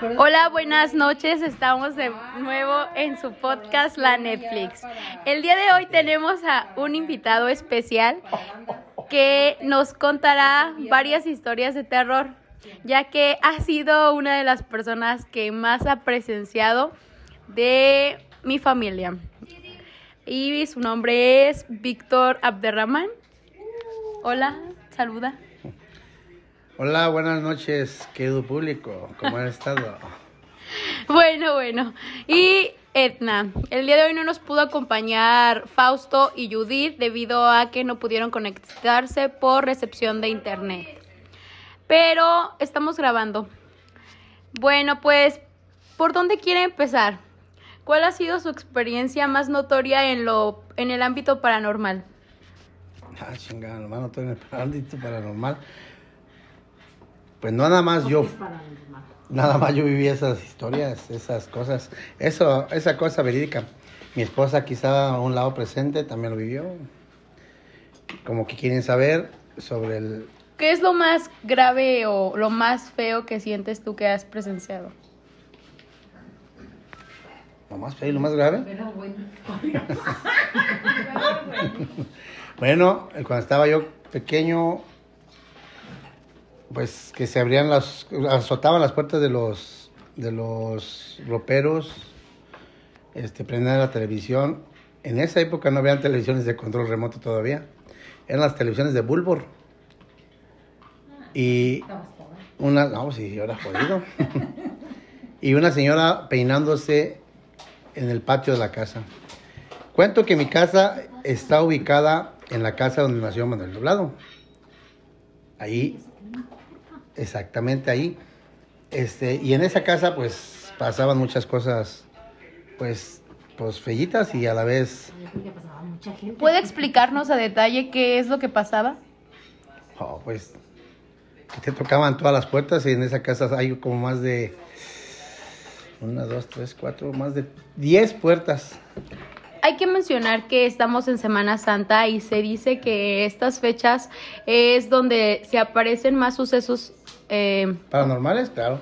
Hola, buenas noches. Estamos de nuevo en su podcast La Netflix. El día de hoy tenemos a un invitado especial que nos contará varias historias de terror, ya que ha sido una de las personas que más ha presenciado de mi familia. Y su nombre es Víctor Abderrahman. Hola, saluda. Hola, buenas noches, querido público. ¿Cómo han estado? Bueno, bueno. Y Etna, el día de hoy no nos pudo acompañar Fausto y Judith debido a que no pudieron conectarse por recepción de internet. Pero estamos grabando. Bueno, pues, ¿por dónde quiere empezar? ¿Cuál ha sido su experiencia más notoria en lo en el ámbito paranormal? Ah, chingada, lo más notorio en el ámbito paranormal. Pues nada más yo. Nada más yo viví esas historias, esas cosas. Eso, esa cosa verídica. Mi esposa quizá a un lado presente también lo vivió. Como que quieren saber sobre el... ¿Qué es lo más grave o lo más feo que sientes tú que has presenciado? ¿Lo más feo y lo más grave? bueno, cuando estaba yo pequeño, pues que se abrían las, azotaban las puertas de los, de los roperos, este, prendían la televisión. En esa época no habían televisiones de control remoto todavía, eran las televisiones de Bulbor. Y una, no, sí, era jodido. y una señora peinándose en el patio de la casa. Cuento que mi casa está ubicada en la casa donde nació Manuel Doblado. Ahí exactamente ahí. Este, y en esa casa pues pasaban muchas cosas pues pues fellitas y a la vez ¿Puede explicarnos a detalle qué es lo que pasaba? Oh, pues te tocaban todas las puertas y en esa casa hay como más de una, dos, tres, cuatro, más de diez puertas. Hay que mencionar que estamos en Semana Santa y se dice que estas fechas es donde se aparecen más sucesos eh, Paranormales, claro.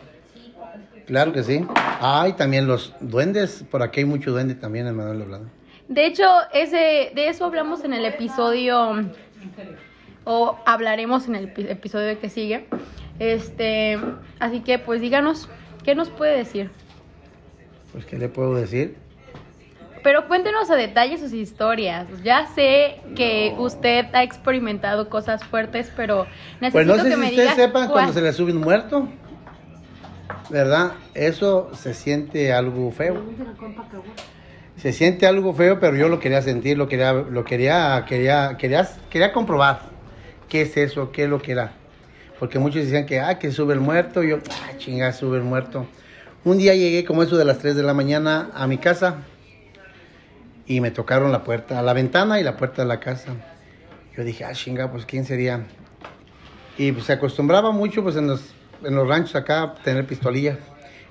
Claro que sí. Ah, y también los duendes. Por aquí hay mucho duende también en Manuel Doblado. De hecho, ese, de eso hablamos en el episodio. O hablaremos en el episodio que sigue. Este. Así que, pues díganos, ¿qué nos puede decir? Pues, ¿qué le puedo decir? Pero cuéntenos a detalle sus historias. Ya sé que usted ha experimentado cosas fuertes, pero necesito pues no sé que si me ustedes sepan cuando se le sube un muerto. ¿Verdad? Eso se siente algo feo. Se siente algo feo, pero yo lo quería sentir, lo quería, lo quería, quería, quería, quería comprobar qué es eso, qué es lo que era. Porque muchos decían que, ah, que sube el muerto. Yo, ah, chinga, sube el muerto. Un día llegué como eso de las 3 de la mañana a mi casa y me tocaron la puerta, la ventana y la puerta de la casa. Yo dije, ah, chinga, pues quién sería. Y pues se acostumbraba mucho pues en los, en los ranchos acá tener pistolilla.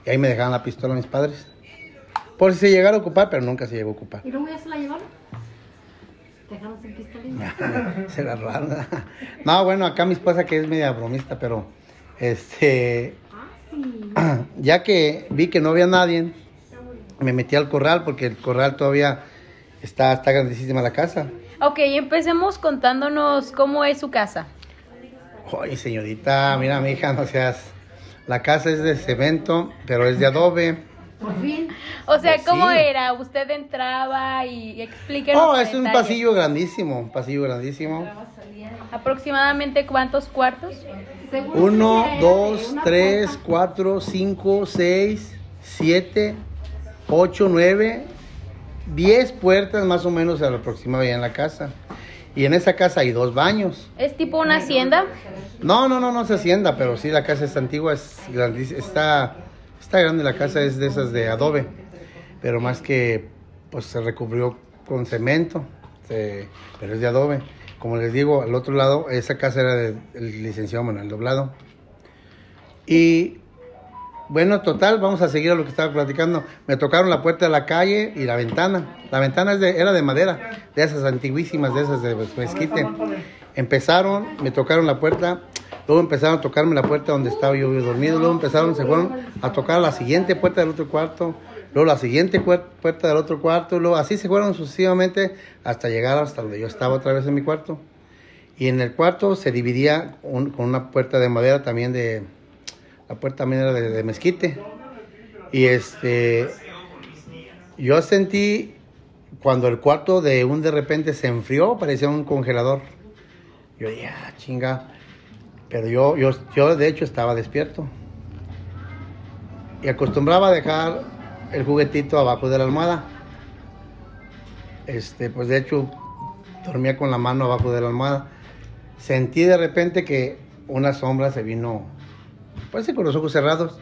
Y ahí me dejaban la pistola mis padres. Por si se llegara a ocupar, pero nunca se llegó a ocupar. ¿Y luego ya se la llevaron? ¿Dejaron sin pistolilla? se la robaron. no, bueno, acá mi esposa que es media bromista, pero este... Ah, sí. Ya que vi que no había nadie, me metí al corral porque el corral todavía Está, está grandísima la casa. Ok, empecemos contándonos cómo es su casa. Ay, señorita, mira, mi hija, no seas. La casa es de cemento, pero es de adobe. Por fin. O sea, pues ¿cómo era? Usted entraba y explíquenos. Oh, es un pasillo grandísimo, un pasillo grandísimo. ¿Aproximadamente cuántos cuartos? Uno, dos, tres, cuatro, cinco, seis, siete, ocho, nueve, 10 puertas más o menos a lo aproximado ya en la casa. Y en esa casa hay dos baños. ¿Es tipo una hacienda? No, no, no, no es hacienda, pero sí la casa es antigua, es está, está grande la casa, es de esas de adobe, pero más que pues se recubrió con cemento, pero es de adobe. Como les digo, al otro lado, esa casa era del licenciado Manuel Doblado. Y bueno, total, vamos a seguir a lo que estaba platicando. Me tocaron la puerta de la calle y la ventana. La ventana era de madera, de esas antiguísimas, de esas de mezquite. Empezaron, me tocaron la puerta. luego empezaron a tocarme la puerta donde estaba yo dormido, luego empezaron, se fueron a tocar la siguiente puerta del otro cuarto, luego la siguiente puer- puerta del otro cuarto, luego así se fueron sucesivamente hasta llegar hasta donde yo estaba otra vez en mi cuarto. Y en el cuarto se dividía con una puerta de madera también de, la puerta también era de, mezquite. Y este, yo sentí cuando el cuarto de un de repente se enfrió, parecía un congelador. Yo dije, ah, chinga. Pero yo, yo, yo de hecho estaba despierto. Y acostumbraba a dejar el juguetito abajo de la almohada. Este, pues de hecho dormía con la mano abajo de la almohada. Sentí de repente que una sombra se vino, parece con los ojos cerrados.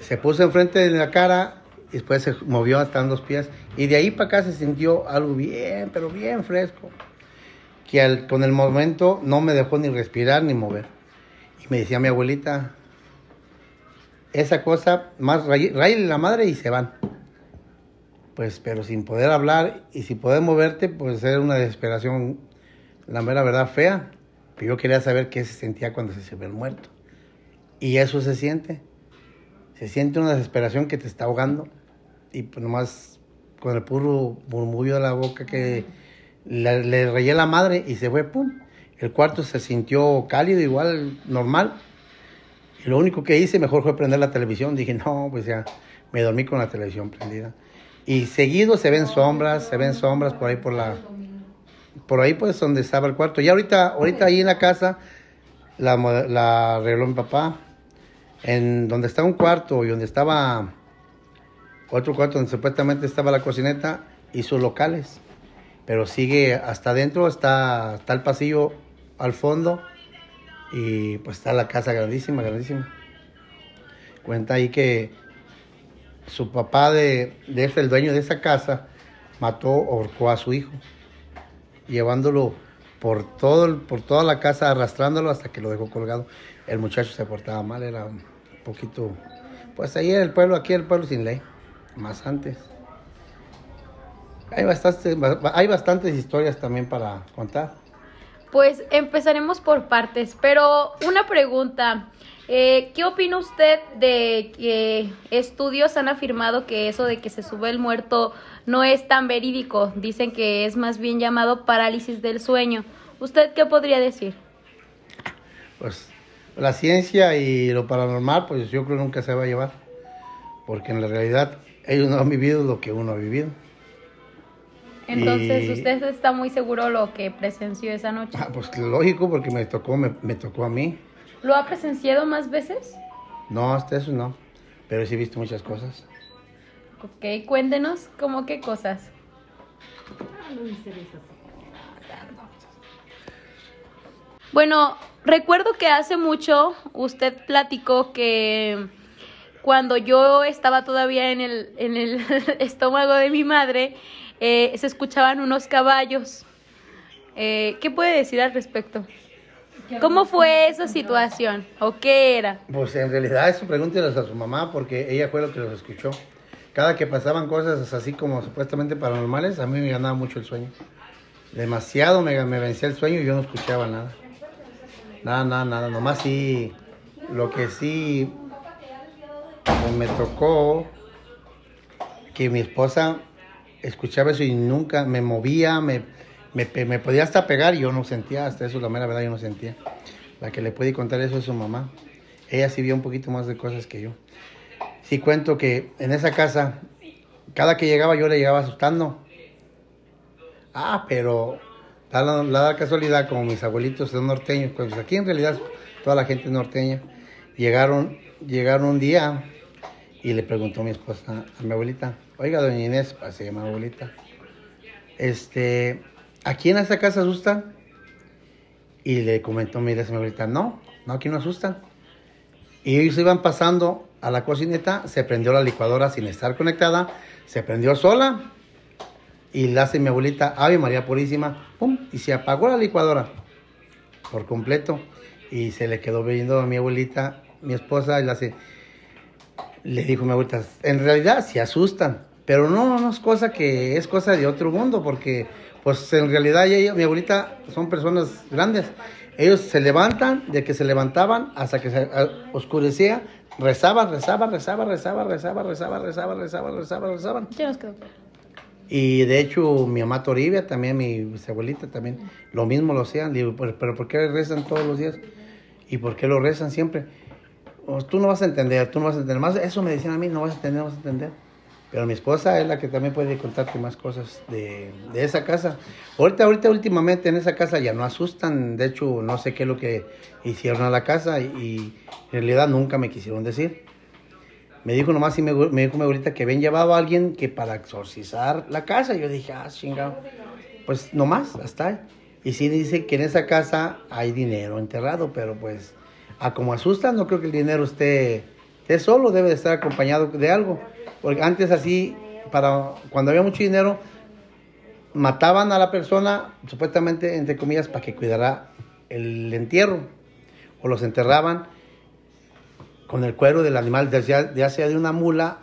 Se puso enfrente de la cara y después se movió hasta en dos pies. Y de ahí para acá se sintió algo bien, pero bien fresco. Que con el momento no me dejó ni respirar ni mover. Y me decía mi abuelita, esa cosa, más ray- rayale la madre y se van. Pues, pero sin poder hablar y sin poder moverte, pues era una desesperación, la mera verdad, fea. Pero yo quería saber qué se sentía cuando se ve el muerto. Y eso se siente. Se siente una desesperación que te está ahogando. Y pues nomás con el puro murmullo de la boca que le, le la madre y se fue, pum. El cuarto se sintió cálido, igual, normal. Y lo único que hice mejor fue prender la televisión. Dije, no, pues ya me dormí con la televisión prendida. Y seguido se ven sombras, se ven sombras por ahí por la... Por ahí pues donde estaba el cuarto. Y ahorita, ahorita ahí en la casa la, la arregló mi papá. En donde está un cuarto y donde estaba otro cuarto donde supuestamente estaba la cocineta y sus locales. Pero sigue hasta adentro, está, está el pasillo al fondo y pues está la casa grandísima, grandísima. Cuenta ahí que su papá de, de ese, el dueño de esa casa, mató, ahorcó a su hijo, llevándolo por, todo, por toda la casa, arrastrándolo hasta que lo dejó colgado. El muchacho se portaba mal, era poquito, pues ahí en el pueblo, aquí en el pueblo sin ley, más antes. Hay bastantes, hay bastantes historias también para contar. Pues empezaremos por partes, pero una pregunta. eh, ¿Qué opina usted de que estudios han afirmado que eso de que se sube el muerto no es tan verídico? Dicen que es más bien llamado parálisis del sueño. ¿Usted qué podría decir? Pues la ciencia y lo paranormal, pues yo creo nunca se va a llevar. Porque en la realidad ellos no han vivido lo que uno ha vivido. Entonces, Y- ¿usted está muy seguro lo que presenció esa noche? Ah, pues lógico, porque me tocó, me, me tocó a mí. ¿Lo ha presenciado más veces? No, hasta eso no. Pero sí he visto muchas cosas. Ok, cuéntenos, ¿cómo qué cosas? Ah. Bueno, recuerdo que hace mucho usted platicó que cuando yo estaba todavía en el, en el estómago de mi madre, eh, se escuchaban unos caballos. Eh, ¿Qué puede decir al respecto? ¿Cómo fue esa situación? ¿O qué era? Pues en realidad eso pregúnteles a su mamá porque ella fue lo que los escuchó. Cada que pasaban cosas así como supuestamente paranormales, a mí me ganaba mucho el sueño. Demasiado me, me vencía el sueño y yo no escuchaba nada. Nada, nada, nada. Nomás sí, lo que sí me tocó que mi esposa escuchaba eso y nunca me movía, me, me, me podía hasta pegar y yo no sentía, hasta eso la mera verdad yo no sentía. La que le puede contar eso es su mamá. Ella sí vio un poquito más de cosas que yo. Sí cuento que en esa casa, cada que llegaba yo le llegaba asustando. Ah, pero la, casualidad, como mis abuelitos son norteños, pues aquí en realidad toda la gente es norteña. Llegaron, llegaron un día y le preguntó mi esposa a mi abuelita, oiga, doña Inés, pues, se llama abuelita, este, ¿aquí en esta casa asustan? Y le comentó, mira, mi abuelita, no, no, aquí no asustan. Y ellos iban pasando a la cocineta, se prendió la licuadora sin estar conectada, se prendió sola y la hace mi abuelita, Ave María Purísima, pum, y se apagó la licuadora por completo y se le quedó viendo a mi abuelita, mi esposa, y la hace, le dijo mi abuelita, en realidad se asustan, pero no, es cosa que es cosa de otro mundo, porque pues en realidad ella, mi abuelita son personas grandes, Ellos se levantan, de que se levantaban hasta que se ah, oscurecía, rezaban, rezaban, rezaban, rezaban, rezaban, rezaban, rezaban, rezaban, rezaban, rezaban. Y de hecho, mi mamá Toribia, también mi abuelita, también lo mismo lo hacían. Digo, pero, pero ¿por qué rezan todos los días? ¿Y por qué lo rezan siempre? Oh, tú no vas a entender, tú no vas a entender. Más eso me decían a mí, no vas a entender, no vas a entender. Pero mi esposa es la que también puede contarte más cosas de, de esa casa. Ahorita, ahorita, últimamente en esa casa ya no asustan. De hecho, no sé qué es lo que hicieron a la casa y en realidad nunca me quisieron decir. Me dijo nomás y me, me dijo mi abuelita que habían llevado a alguien que para exorcizar la casa. Yo dije, ah, chingado. Pues nomás, hasta ahí. Y sí dice que en esa casa hay dinero enterrado, pero pues, a como asustan, no creo que el dinero esté, esté solo, debe de estar acompañado de algo. Porque antes así, para cuando había mucho dinero, mataban a la persona, supuestamente, entre comillas, para que cuidara el entierro. O los enterraban con el cuero del animal, ya sea, de una mula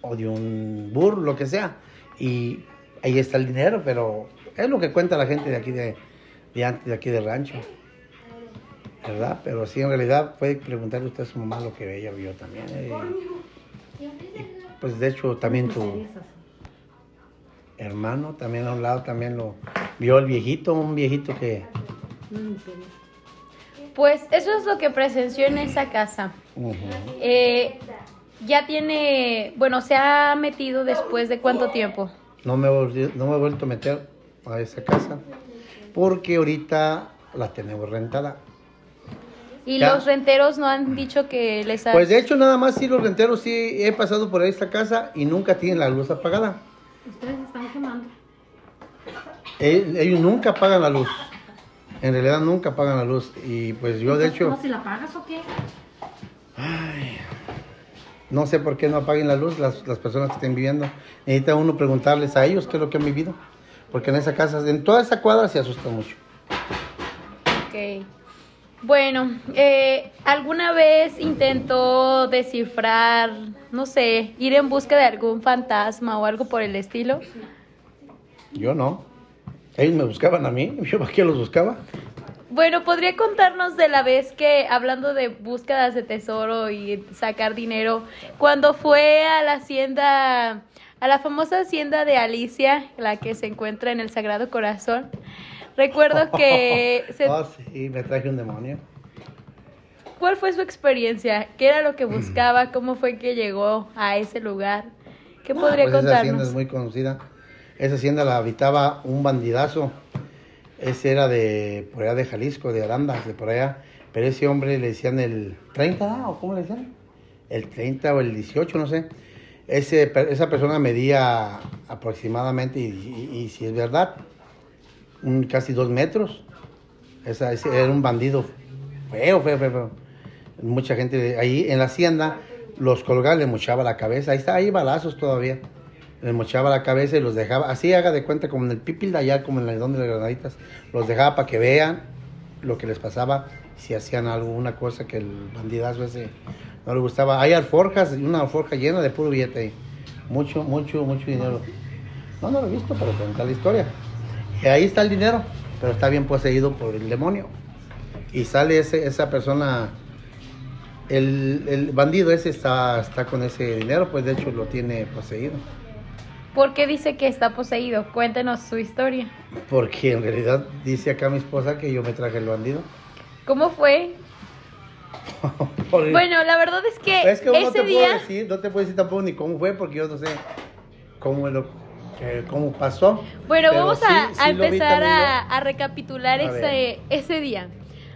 o de un burro, lo que sea. Y ahí está el dinero, pero es lo que cuenta la gente de aquí de, de antes, de aquí del rancho. ¿Verdad? Pero sí, en realidad puede preguntarle usted a su mamá lo que ella vio también. eh. Y, pues de hecho también tu hermano también a un lado también lo vio el viejito, un viejito que... Pues eso es lo que presenció en esa casa. Eh, ya tiene, bueno, se ha metido después de cuánto tiempo. No me, volví- no me he vuelto a meter a esa casa porque ahorita la tenemos rentada. Y Ya. los renteros no han dicho que les ha... Pues de hecho nada más sí los renteros sí he pasado por esta casa y nunca tienen la luz apagada. Ustedes están quemando. Ellos nunca apagan la luz. En realidad nunca apagan la luz. Y pues yo de hecho ¿cómo si la pagas o qué? no sé por qué no apaguen la luz las, las personas que estén viviendo. Necesita uno preguntarles a ellos qué es lo que han vivido. Porque en esa casa, en toda esa cuadra se asusta mucho. Ok. Bueno, eh, ¿alguna vez intentó descifrar, no sé, ir en busca de algún fantasma o algo por el estilo? Yo no. Ellos me buscaban a mí. ¿Yo para qué los buscaba? Bueno, ¿podría contarnos de la vez que, hablando de búsquedas de tesoro y sacar dinero, cuando fue a la hacienda, a la famosa hacienda de Alicia, la que se encuentra en el Sagrado Corazón? Recuerdo que... se- Ah, sí, me traje un demonio. ¿Cuál fue su experiencia? ¿Qué era lo que buscaba? ¿Cómo fue que llegó a ese lugar? ¿Qué podría Pues esa hacienda contarnos? es muy conocida. Esa hacienda la habitaba un bandidazo. Ese era de por allá de Jalisco, de Arandas, de por allá. Pero ese hombre le decían el 30, ¿o cómo le decían? El 30 o el 18, no sé. Ese, esa persona medía aproximadamente, y, si es verdad, un, casi dos metros. Esa, ese era un bandido feo, feo, feo. Mucha gente ahí en la hacienda los colgaba, le mochaba la cabeza. Ahí está, ahí balazos todavía. Le mochaba la cabeza y los dejaba, así haga de cuenta como en el pipil de allá, como en la donde de las granaditas. Los dejaba para que vean lo que les pasaba, si hacían alguna cosa que el bandidazo ese no le gustaba. Hay alforjas, una alforja llena de puro billete. Mucho, mucho, mucho dinero. No, no lo he visto, pero cuenta la historia. Y ahí está el dinero, pero está bien poseído por el demonio. Y sale ese, esa persona, el, el bandido ese está, está con ese dinero, pues de hecho lo tiene poseído. ¿Por qué dice que está poseído? Cuéntenos su historia. Porque en realidad dice acá mi esposa que yo me traje el bandido. ¿Cómo fue? Por- Bueno, la verdad es que, es que no te ese día... puedo decir, no te puedo decir tampoco ni cómo fue, porque yo no sé cómo, lo, eh, cómo pasó. Bueno, Pero vamos sí- a, sí a lo vi empezar también a, yo. a recapitular A ese, ver. ese día.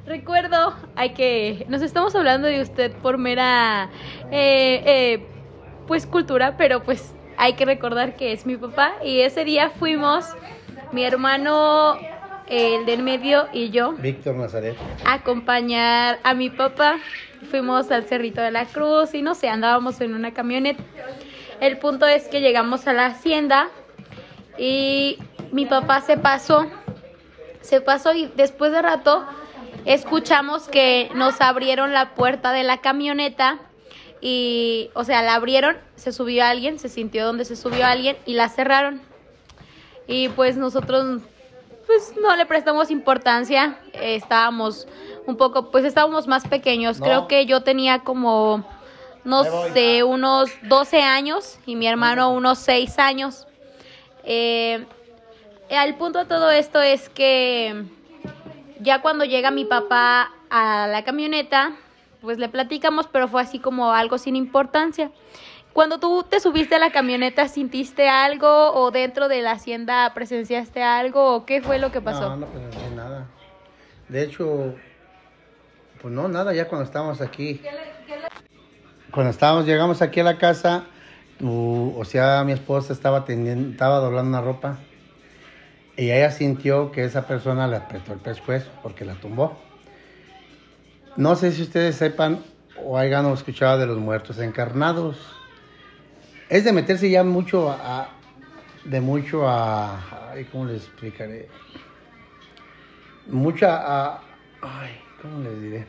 Recuerdo, hay que, nos estamos hablando de usted por mera, eh, eh, pues cultura, pero pues hay que recordar que es mi papá y ese día fuimos, mi hermano, el del medio y yo, Víctor Nazaret. a acompañar a mi papá. Fuimos al Cerrito de la Cruz y no sé, andábamos en una camioneta. El punto es que llegamos a la hacienda y mi papá se pasó. Se pasó y después de rato escuchamos que nos abrieron la puerta de la camioneta y, o sea, la abrieron, se subió alguien, se sintió donde se subió alguien y la cerraron. Y pues nosotros pues no le prestamos importancia. Eh, estábamos un poco, pues estábamos más pequeños. No. Creo que yo tenía como, no sé, unos 12 años y mi hermano unos 6 años. Eh, al punto de todo esto es que ya cuando llega mi papá a la camioneta, pues le platicamos, pero fue así como algo sin importancia. Cuando tú te subiste a la camioneta, ¿sintiste algo o dentro de la hacienda presenciaste algo o qué fue lo que pasó? No, no pensé nada. De hecho, pues no, nada, ya cuando estábamos aquí. Cuando estábamos, llegamos aquí a la casa, o sea, mi esposa estaba teniendo, estaba doblando una ropa. Y ella sintió que esa persona le apretó el pescuezo porque la tumbó. No sé si ustedes sepan o hayan escuchado de los muertos encarnados. Es de meterse ya mucho a, de mucho a, ay, ¿cómo les explicaré? Mucha a, ay, ¿cómo les diré?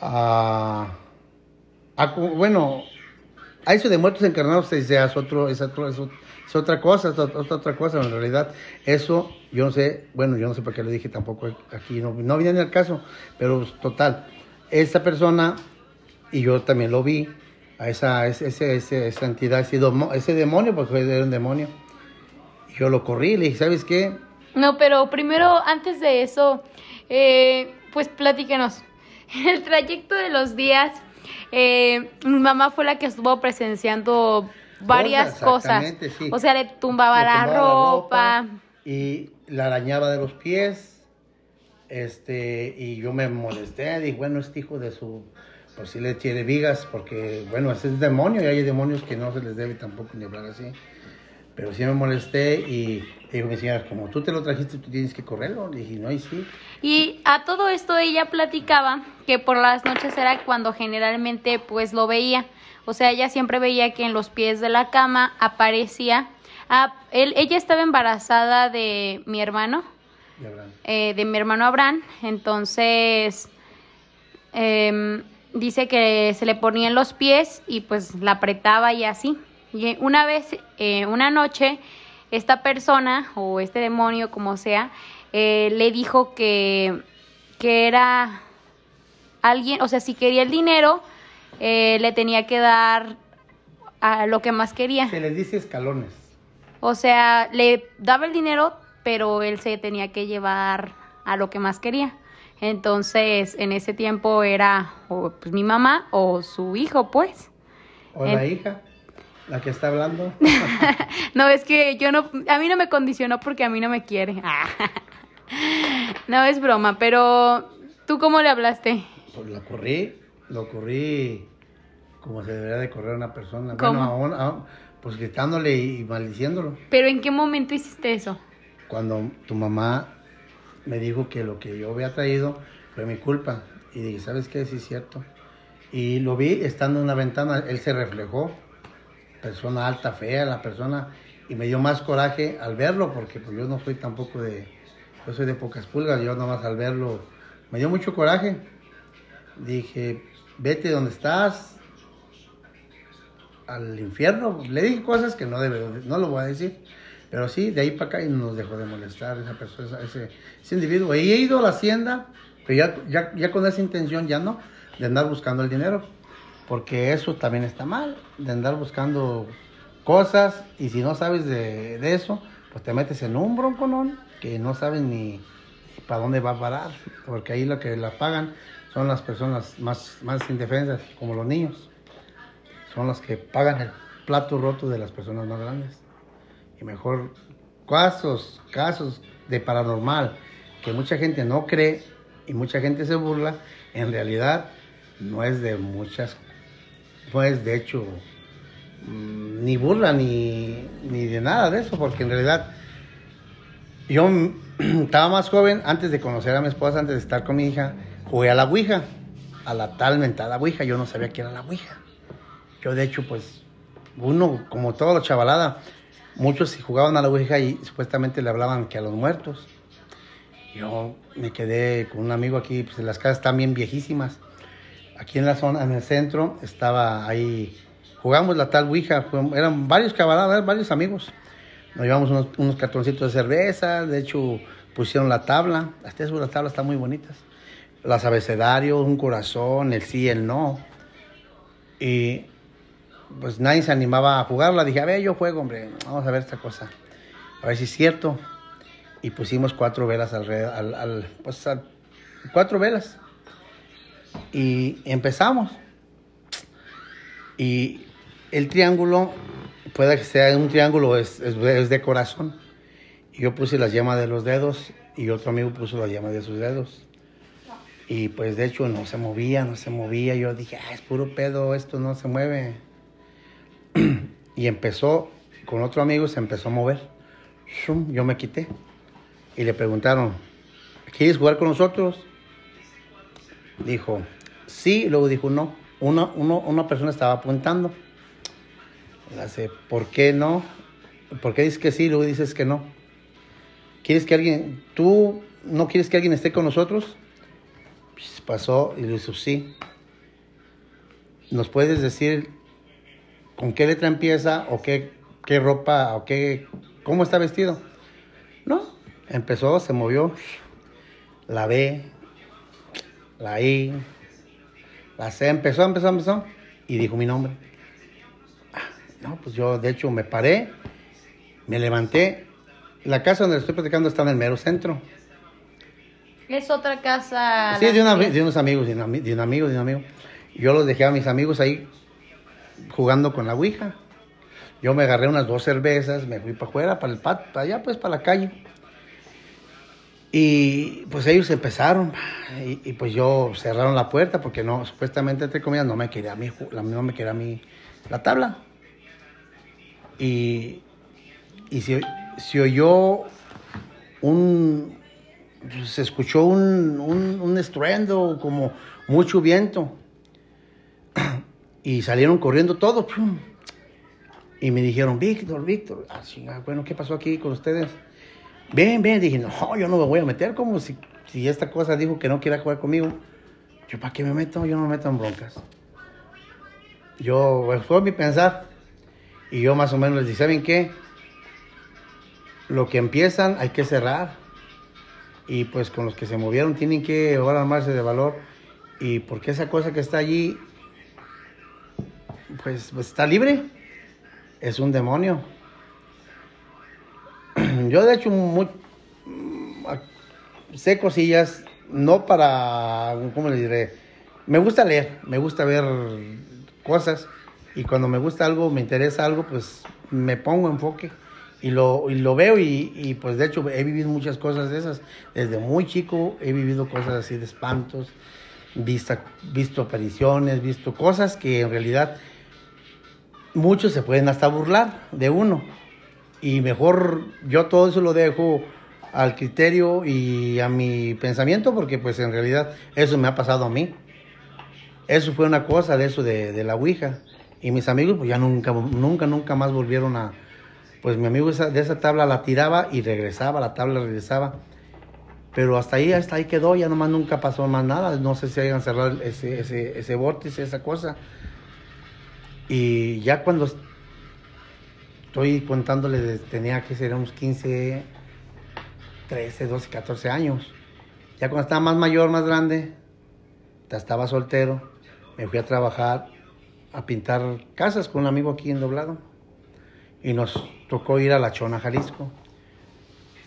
A, bueno, a eso de muertos encarnados es, es otro, es otro, es, ot- es otra cosa, es ot- otra, otra cosa, en realidad, eso, yo no sé, bueno, yo no sé por qué lo dije tampoco aquí, no, no viene al caso, pero total, esa persona, y yo también lo vi, a esa, ese, ese, esa entidad, ese, ese demonio, porque era un demonio, yo lo corrí, le dije, ¿sabes qué? No, pero primero, antes de eso, eh, pues platíquenos. El trayecto de los días, eh, mi mamá fue la que estuvo presenciando varias Cosas, sí. O sea, le tumbaba, Le la, tumbaba ropa. y la arañaba de los pies. Este, y yo me molesté, dije, bueno, este hijo de su, pues sí le tiene vigas, porque, bueno, ese es demonio, y hay demonios que no se les debe tampoco ni hablar así. Pero sí me molesté y dijo mi señora, como tú te lo trajiste, tú tienes que correrlo. Le dije, no, y sí. Y a todo esto ella platicaba que por las noches era cuando generalmente pues lo veía. O sea, ella siempre veía que en los pies de la cama aparecía. Ah, él, ella estaba embarazada de mi hermano, eh, de mi hermano Abraham. Entonces, em, dice que se le ponía en los pies y pues la apretaba y así. Y una vez, eh, una noche, esta persona o este demonio, como sea, eh, le dijo que, que era alguien, o sea, si quería el dinero, eh, le tenía que dar a lo que más quería. Se les dice escalones. O sea, le daba el dinero, pero él se tenía que llevar a lo que más quería. Entonces, en ese tiempo era o, pues, mi mamá o su hijo, pues. O la hija, la que está hablando. No, es que yo no, a mí no me condicionó porque a mí no me quiere. No, es broma, pero ¿tú cómo le hablaste? Pues lo corrí, lo corrí como se debería de correr a una persona. ¿Cómo? Bueno, a un- a- pues gritándole y maldiciéndolo. Pero ¿en qué momento hiciste eso? Cuando tu mamá me dijo que lo que yo había traído fue mi culpa. Y dije, ¿sabes qué? Sí es cierto. Y lo vi estando en una ventana, él se reflejó. Persona alta, fea, la persona. Y me dio más coraje al verlo, porque pues yo no soy tampoco de... Yo soy de pocas pulgas, yo nomás al verlo me dio mucho coraje. Dije, vete donde estás, al infierno. Le dije cosas que no debe, no lo voy a decir. Pero sí, de ahí para acá y no nos dejó de molestar esa persona, ese, individuo. Y he ido a la hacienda, pero ya, ya, ya con esa intención ya no, de andar buscando el dinero. Porque eso también está mal, de andar buscando cosas y si no sabes de, de eso, pues te metes en un bronconón que no sabes ni para dónde va a parar. Porque ahí lo que la pagan son las personas más, más indefensas, como los niños. Son los que pagan el plato roto de las personas más grandes y mejor casos, casos de paranormal que mucha gente no cree y mucha gente se burla, en realidad no es de muchas, no es de hecho mm, ni burla ni, ni de nada de eso, porque en realidad yo estaba más joven, antes de conocer a mi esposa, antes de estar con mi hija, jugué a la Ouija, a la tal mentada Ouija, yo no sabía qué era la Ouija. Yo de hecho pues uno, como todo lo chavalada, muchos jugaban a la Ouija y supuestamente le hablaban que a los muertos. Yo me quedé con un amigo aquí, pues las casas están bien viejísimas. Aquí en la zona, en el centro, estaba ahí, jugamos la tal Ouija, eran varios camaradas, varios amigos. Nos llevamos unos, cartoncitos de cerveza, de hecho pusieron la tabla, hasta eso las tablas están muy bonitas. Las abecedarios, un corazón, el sí, el no. Y pues nadie se animaba a jugarla. Dije, a ver, yo juego, hombre, vamos a ver esta cosa. A ver si es cierto. Y pusimos cuatro velas alrededor, al, al- pues al- cuatro velas. Y empezamos. Y el triángulo, puede que sea un triángulo, es, es- de corazón. Y yo puse las llamas de los dedos y otro amigo puso las llamas de sus dedos. Y pues de hecho no se movía, no se movía. Yo dije, ah, es puro pedo, esto no se mueve. y empezó, con otro amigo se empezó a mover. Yo me quité. Y le preguntaron, ¿quieres jugar con nosotros? Dijo, sí, luego dijo, no. Una, uno- una persona estaba apuntando. Le hace, ¿por qué no? ¿Por qué dices que sí luego dices que no? ¿Quieres que alguien, tú no quieres que alguien esté con nosotros? Pues pasó y le sí. ¿Nos puedes decir con qué letra empieza o qué, qué ropa o qué, cómo está vestido? No, empezó, se movió, la B, la I, la C, empezó, empezó, empezó y dijo mi nombre. Ah, No, pues yo de hecho me paré, me levanté. La casa donde estoy platicando está en el mero centro. Es otra casa. Sí, de, una- de unos amigos, de un, ami- de un amigo, de un amigo. Yo los dejé a mis amigos ahí jugando con la Ouija. Yo me agarré unas dos cervezas, me fui para afuera, para el pat, para allá, pues para la calle. Y pues ellos empezaron, y, y, pues yo cerraron la puerta porque no, supuestamente entre comillas no me quería a mí, ju- la- no me quería a mí la tabla. Y, y se, se oyó un, se escuchó un, un, estruendo, como mucho viento. Y salieron corriendo todos. Y me dijeron, Víctor, Víctor, ah, bueno, ¿qué pasó aquí con ustedes? Ven, ven, dije, no, yo no me voy a meter, como si, si esta cosa dijo que no quiera jugar conmigo. Yo, ¿para qué me meto? Yo no me meto en broncas. Yo, pues, fue mi pensar. Y yo más o menos les dije, ¿saben qué? Lo que empiezan hay que cerrar. Y pues con los que se movieron tienen que ahora armarse de valor. Y porque esa cosa que está allí, pues, está libre. Es un demonio. Yo de hecho muy, sé cosillas, no para, ¿cómo le diré? Me gusta leer, me gusta ver cosas y cuando me gusta algo, me interesa algo, pues me pongo enfoque y lo, y lo veo y, y, pues de hecho he vivido muchas cosas de esas. Desde muy chico he vivido cosas así de espantos, vista, visto apariciones, visto cosas que en realidad muchos se pueden hasta burlar de uno. Y mejor yo todo eso lo dejo al criterio y a mi pensamiento porque pues en realidad eso me ha pasado a mí. Eso fue una cosa de eso de, de la Ouija. Y mis amigos pues ya nunca, nunca, nunca más volvieron a... Pues mi amigo de esa tabla la tiraba y regresaba, la tabla regresaba. Pero hasta ahí, hasta ahí quedó, ya nomás nunca pasó más nada. No sé si hayan cerrado ese, ese, ese vórtice, esa cosa. Y ya cuando estoy contándole, tenía que ser unos 15, 13, 12, 14 años. Ya cuando estaba más mayor, más grande, estaba soltero, me fui a trabajar, a pintar casas con un amigo aquí en Doblado. Y nos tocó ir a La Chona, Jalisco.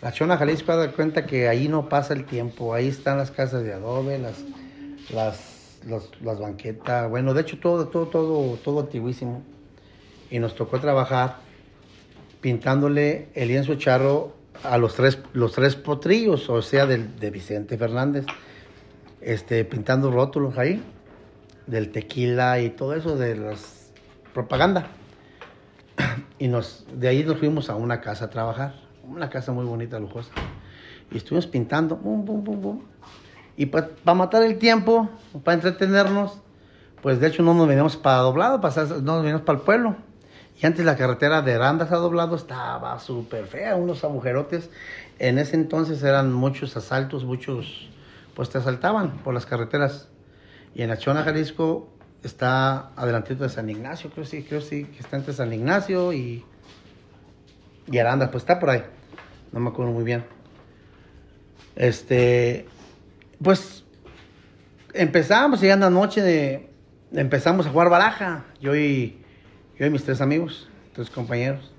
La Chona, Jalisco, da cuenta que ahí no pasa el tiempo, ahí están las casas de adobe, las, las, los- las banquetas, bueno, de hecho todo, todo, todo, todo antiguísimo. Y nos tocó trabajar pintándole el lienzo charro a los tres, los tres potrillos, o sea, del, de Vicente Fernández, este, pintando rótulos ahí, del tequila y todo eso, de las propaganda. Y nos, de ahí nos fuimos a una casa a trabajar, una casa muy bonita, lujosa. Y estuvimos pintando, pum, pum, pum, pum. Y para matar el tiempo, para entretenernos, pues de hecho no nos veníamos para doblado, no nos veníamos para el pueblo. Y antes la carretera de Arandas a doblado estaba súper fea, unos agujerotes. En ese entonces eran muchos asaltos, muchos, pues te asaltaban por las carreteras. Y en la Chona, Jalisco, está adelantito de San Ignacio, creo sí, creo sí, que está entre San Ignacio y Y Aranda, pues está por ahí. No me acuerdo muy bien. Este, pues empezamos llegando anoche de, empezamos a jugar baraja. Yo y, yo y mis tres amigos, tres compañeros.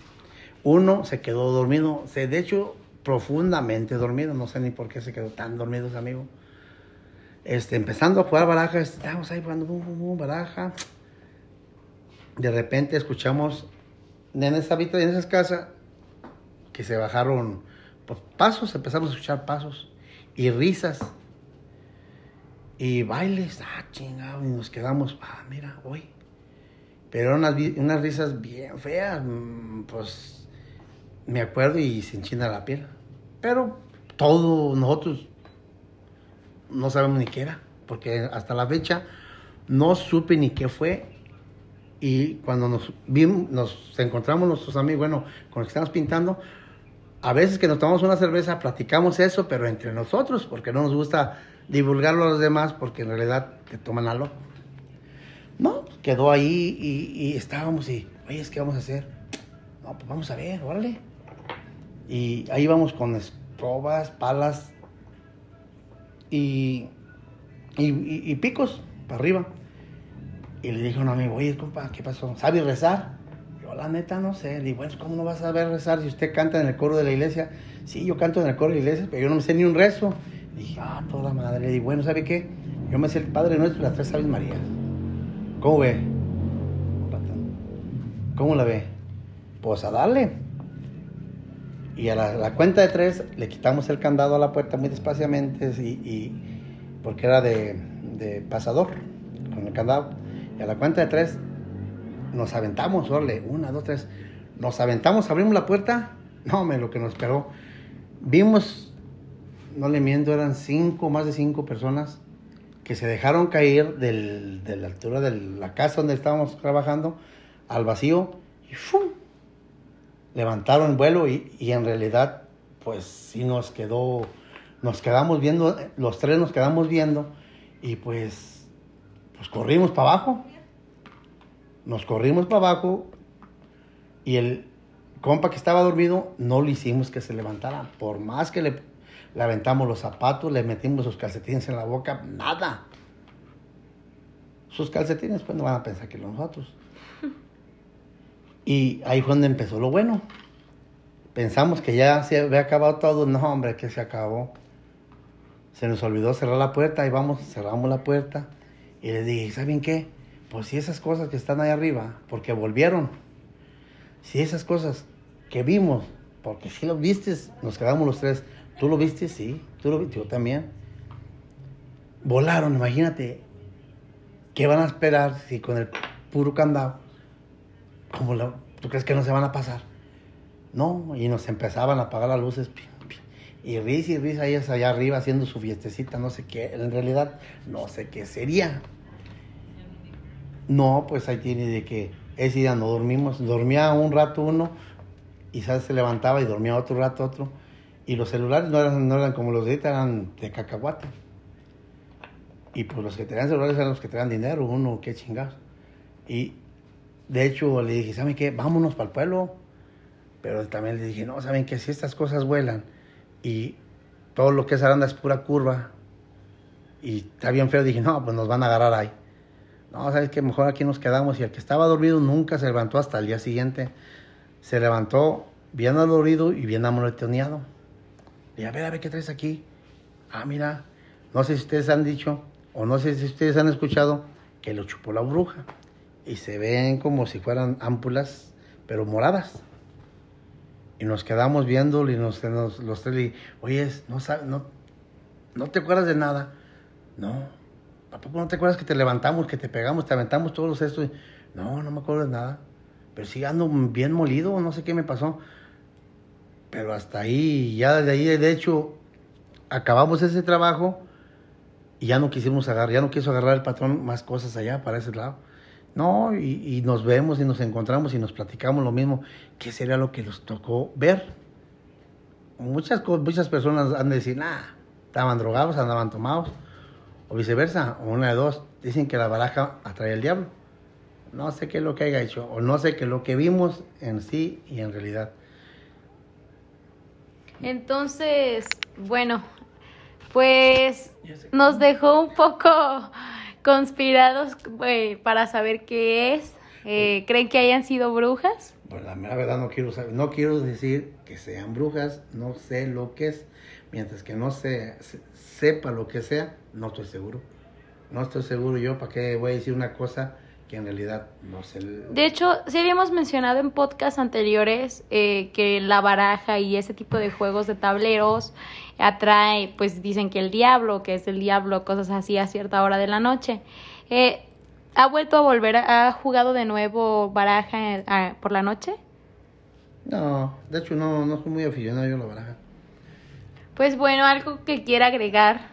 Uno se quedó dormido, se, de hecho, profundamente dormido. No sé ni por qué se quedó tan dormido ese amigo. Este, empezando a jugar baraja, estábamos ahí jugando bum, bum, bum, baraja. De repente escuchamos en esa en esa casa, que se bajaron pues, pasos, empezamos a escuchar pasos y risas y bailes, ah, chingado, y nos quedamos, ah, mira, hoy. Pero unas, unas risas bien feas, mm, pues me acuerdo y se enchina la piel. Pero todos nosotros no sabemos ni qué era, porque hasta la fecha no supe ni qué fue. Y cuando nos vimos, nos encontramos nuestros amigos, bueno, con los que estamos pintando, a veces que nos tomamos una cerveza, platicamos eso, pero entre nosotros, porque no nos gusta divulgarlo a los demás, porque en realidad te toman a loco. No, quedó ahí y, y estábamos y, oye, ¿es vamos a hacer? No, pues vamos a ver, órale. Y ahí vamos con escobas, palas y, y, picos para arriba. Y le dije a un amigo, oye, compa, ¿qué pasó? ¿Sabes rezar? Yo, la neta, no sé. Le digo, bueno, ¿cómo no vas a saber rezar si usted canta en el coro de la iglesia? Sí, yo canto en el coro de la iglesia, pero yo no me sé ni un rezo. Le dije, ah, toda madre. Le digo, bueno, ¿sabe qué? Yo me sé el Padre Nuestro y las tres Aves Marías. ¿Cómo ve? ¿Cómo la ve? Pues a darle. Y a la, cuenta de tres le quitamos el candado a la puerta muy despaciamente y, porque era de, pasador con el candado. Y a la cuenta de tres nos aventamos, una, dos, tres. Nos aventamos, abrimos la puerta. No, me lo que nos esperó. Vimos, no le miento, eran cinco, más de cinco personas que se dejaron caer del- de la altura de la casa donde estábamos trabajando al vacío y ¡fum! Levantaron vuelo y, y en realidad pues sí nos quedó, nos quedamos viendo, los tres nos quedamos viendo y pues, pues corrimos para abajo, nos corrimos para abajo y el compa que estaba dormido no le hicimos que se levantara, por más que le, le aventamos los zapatos, le metimos sus calcetines en la boca, nada. Sus calcetines pues no van a pensar que los nosotros. Y ahí fue donde empezó lo bueno. Pensamos que ya se había acabado todo. No, hombre, que se acabó. Se nos olvidó cerrar la puerta y vamos, cerramos la puerta. Y les dije, ¿saben qué? Pues si esas cosas que están ahí arriba, porque volvieron. Si esas cosas que vimos, porque si lo viste, nos quedamos los tres. ¿Tú lo viste? Sí. ¿Tú lo viste? Yo también. Volaron, imagínate. ¿Qué van a esperar si con el puro candado ¿Cómo ¿Tú crees que no se van a pasar? No, y nos empezaban a apagar las luces. Y risa y risa ellas allá arriba haciendo su fiestecita, no sé qué. En realidad, no sé qué sería. No, pues ahí tiene de que ese día no dormimos. Dormía un rato uno y se levantaba y dormía otro rato otro. Y los celulares no eran, no eran como los de ahorita, eran de cacahuate. Y pues los que tenían celulares eran los que tenían dinero, uno, qué chingados. Y de hecho le dije, ¿saben qué? Vámonos para el pueblo. Pero también le dije, no, ¿saben qué? Si estas cosas vuelan y todo lo que es Aranda es pura curva y está bien feo, dije, no, pues nos van a agarrar ahí. No, ¿sabes qué? Mejor aquí nos quedamos. Y el que estaba dormido nunca se levantó hasta el día siguiente. Se levantó bien adolorido y bien amoletoneado. Le dije, a ver, a ver, ¿qué traes aquí? Ah, mira, no sé si ustedes han dicho o no sé si ustedes han escuchado que lo chupó la bruja. Y se ven como si fueran ámpulas, pero moradas. Y nos quedamos viéndolo y nos, los tres le oye, no, sab- no, no te acuerdas de nada. No, tampoco no te acuerdas que te levantamos, que te pegamos, te aventamos todos estos. No, no me acuerdo de nada. Pero sí ando bien molido, no sé qué me pasó. Pero hasta ahí, ya de ahí, de hecho, acabamos ese trabajo y ya no quisimos agarrar, ya no quiso agarrar el patrón más cosas allá para ese lado. No, y, y nos vemos y nos encontramos y nos platicamos lo mismo. ¿Qué sería lo que nos tocó ver? Muchas, muchas personas han de decir, nah, estaban drogados, andaban tomados, o viceversa, o una de dos. Dicen que la baraja atrae al diablo. No sé qué es lo que haya hecho, o no sé qué es lo que vimos en sí y en realidad. Entonces, bueno, pues nos dejó un poco conspirados eh, para saber qué es. Eh, ¿Creen que hayan sido brujas? Pues la mera verdad no quiero saber, no quiero decir que sean brujas, no sé lo que es. Mientras que no se, se- sepa lo que sea, no estoy seguro. No estoy seguro yo, ¿para qué voy a decir una cosa que en realidad no? De hecho, sí habíamos mencionado en podcasts anteriores eh, que la baraja y ese tipo de juegos de tableros atrae, pues dicen que el diablo, que es el diablo, cosas así a cierta hora de la noche. Eh, ¿Ha vuelto a volver? a- ¿Ha jugado de nuevo baraja eh, por la noche? No, de hecho no, no soy muy aficionado yo a la baraja. Pues bueno, algo que quiera agregar.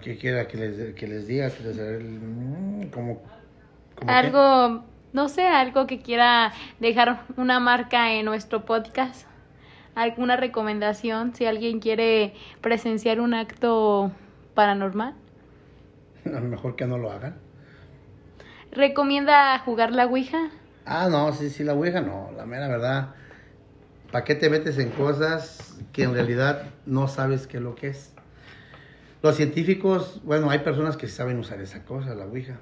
Que quiera que les, que les diga, que les mm, como? Algo, no sé, algo que quiera dejar una marca en nuestro podcast. Alguna recomendación si alguien quiere presenciar un acto paranormal. A lo mejor que no lo hagan. ¿Recomienda jugar la Ouija? Ah, no, sí, sí, la Ouija no, la mera verdad. ¿Para qué te metes en cosas que en realidad no sabes qué es lo que es? Los científicos, bueno, hay personas que saben usar esa cosa, la Ouija.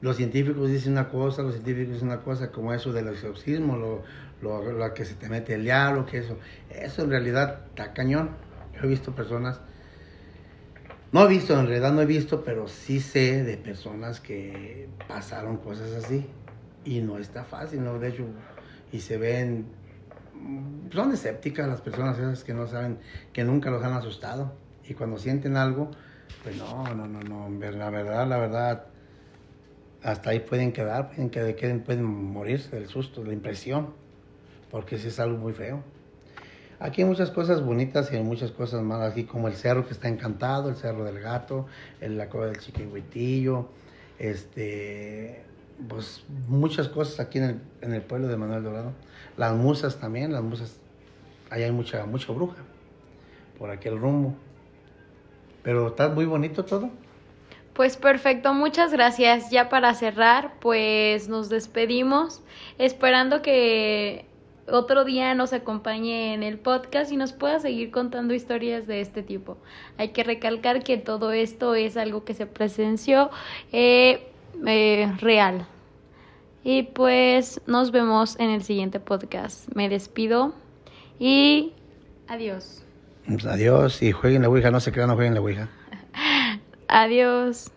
Los científicos dicen una cosa, los científicos dicen una cosa, como eso del exorcismo, lo, lo, lo que se te mete el diablo, que eso. Eso en realidad está cañón. Yo he visto personas, no he visto, en realidad no he visto, pero sí sé de personas que pasaron cosas así. Y no está fácil, ¿no? De hecho, y se ven, son escépticas las personas esas que no saben, que nunca los han asustado. Y cuando sienten algo, pues no, no, no, no, la verdad, la verdad, hasta ahí pueden quedar, pueden, que- queden- pueden morirse del susto, de la impresión, porque sí es algo muy feo. Aquí hay muchas cosas bonitas y hay muchas cosas malas, aquí como el cerro que está encantado, el cerro del gato, el, la cueva del chiquihuitillo, este, pues muchas cosas aquí en el, en el pueblo de Manuel Dorado. Las musas también, las musas, ahí hay mucha, mucha bruja, por aquel rumbo. Pero está muy bonito todo. Pues perfecto, muchas gracias. Ya para cerrar, pues nos despedimos, esperando que otro día nos acompañe en el podcast y nos pueda seguir contando historias de este tipo. Hay que recalcar que todo esto es algo que se presenció eh, eh, real. Y pues nos vemos en el siguiente podcast. Me despido y adiós. Pues adiós y jueguen la Ouija, no se crean, no jueguen la Ouija. Adiós.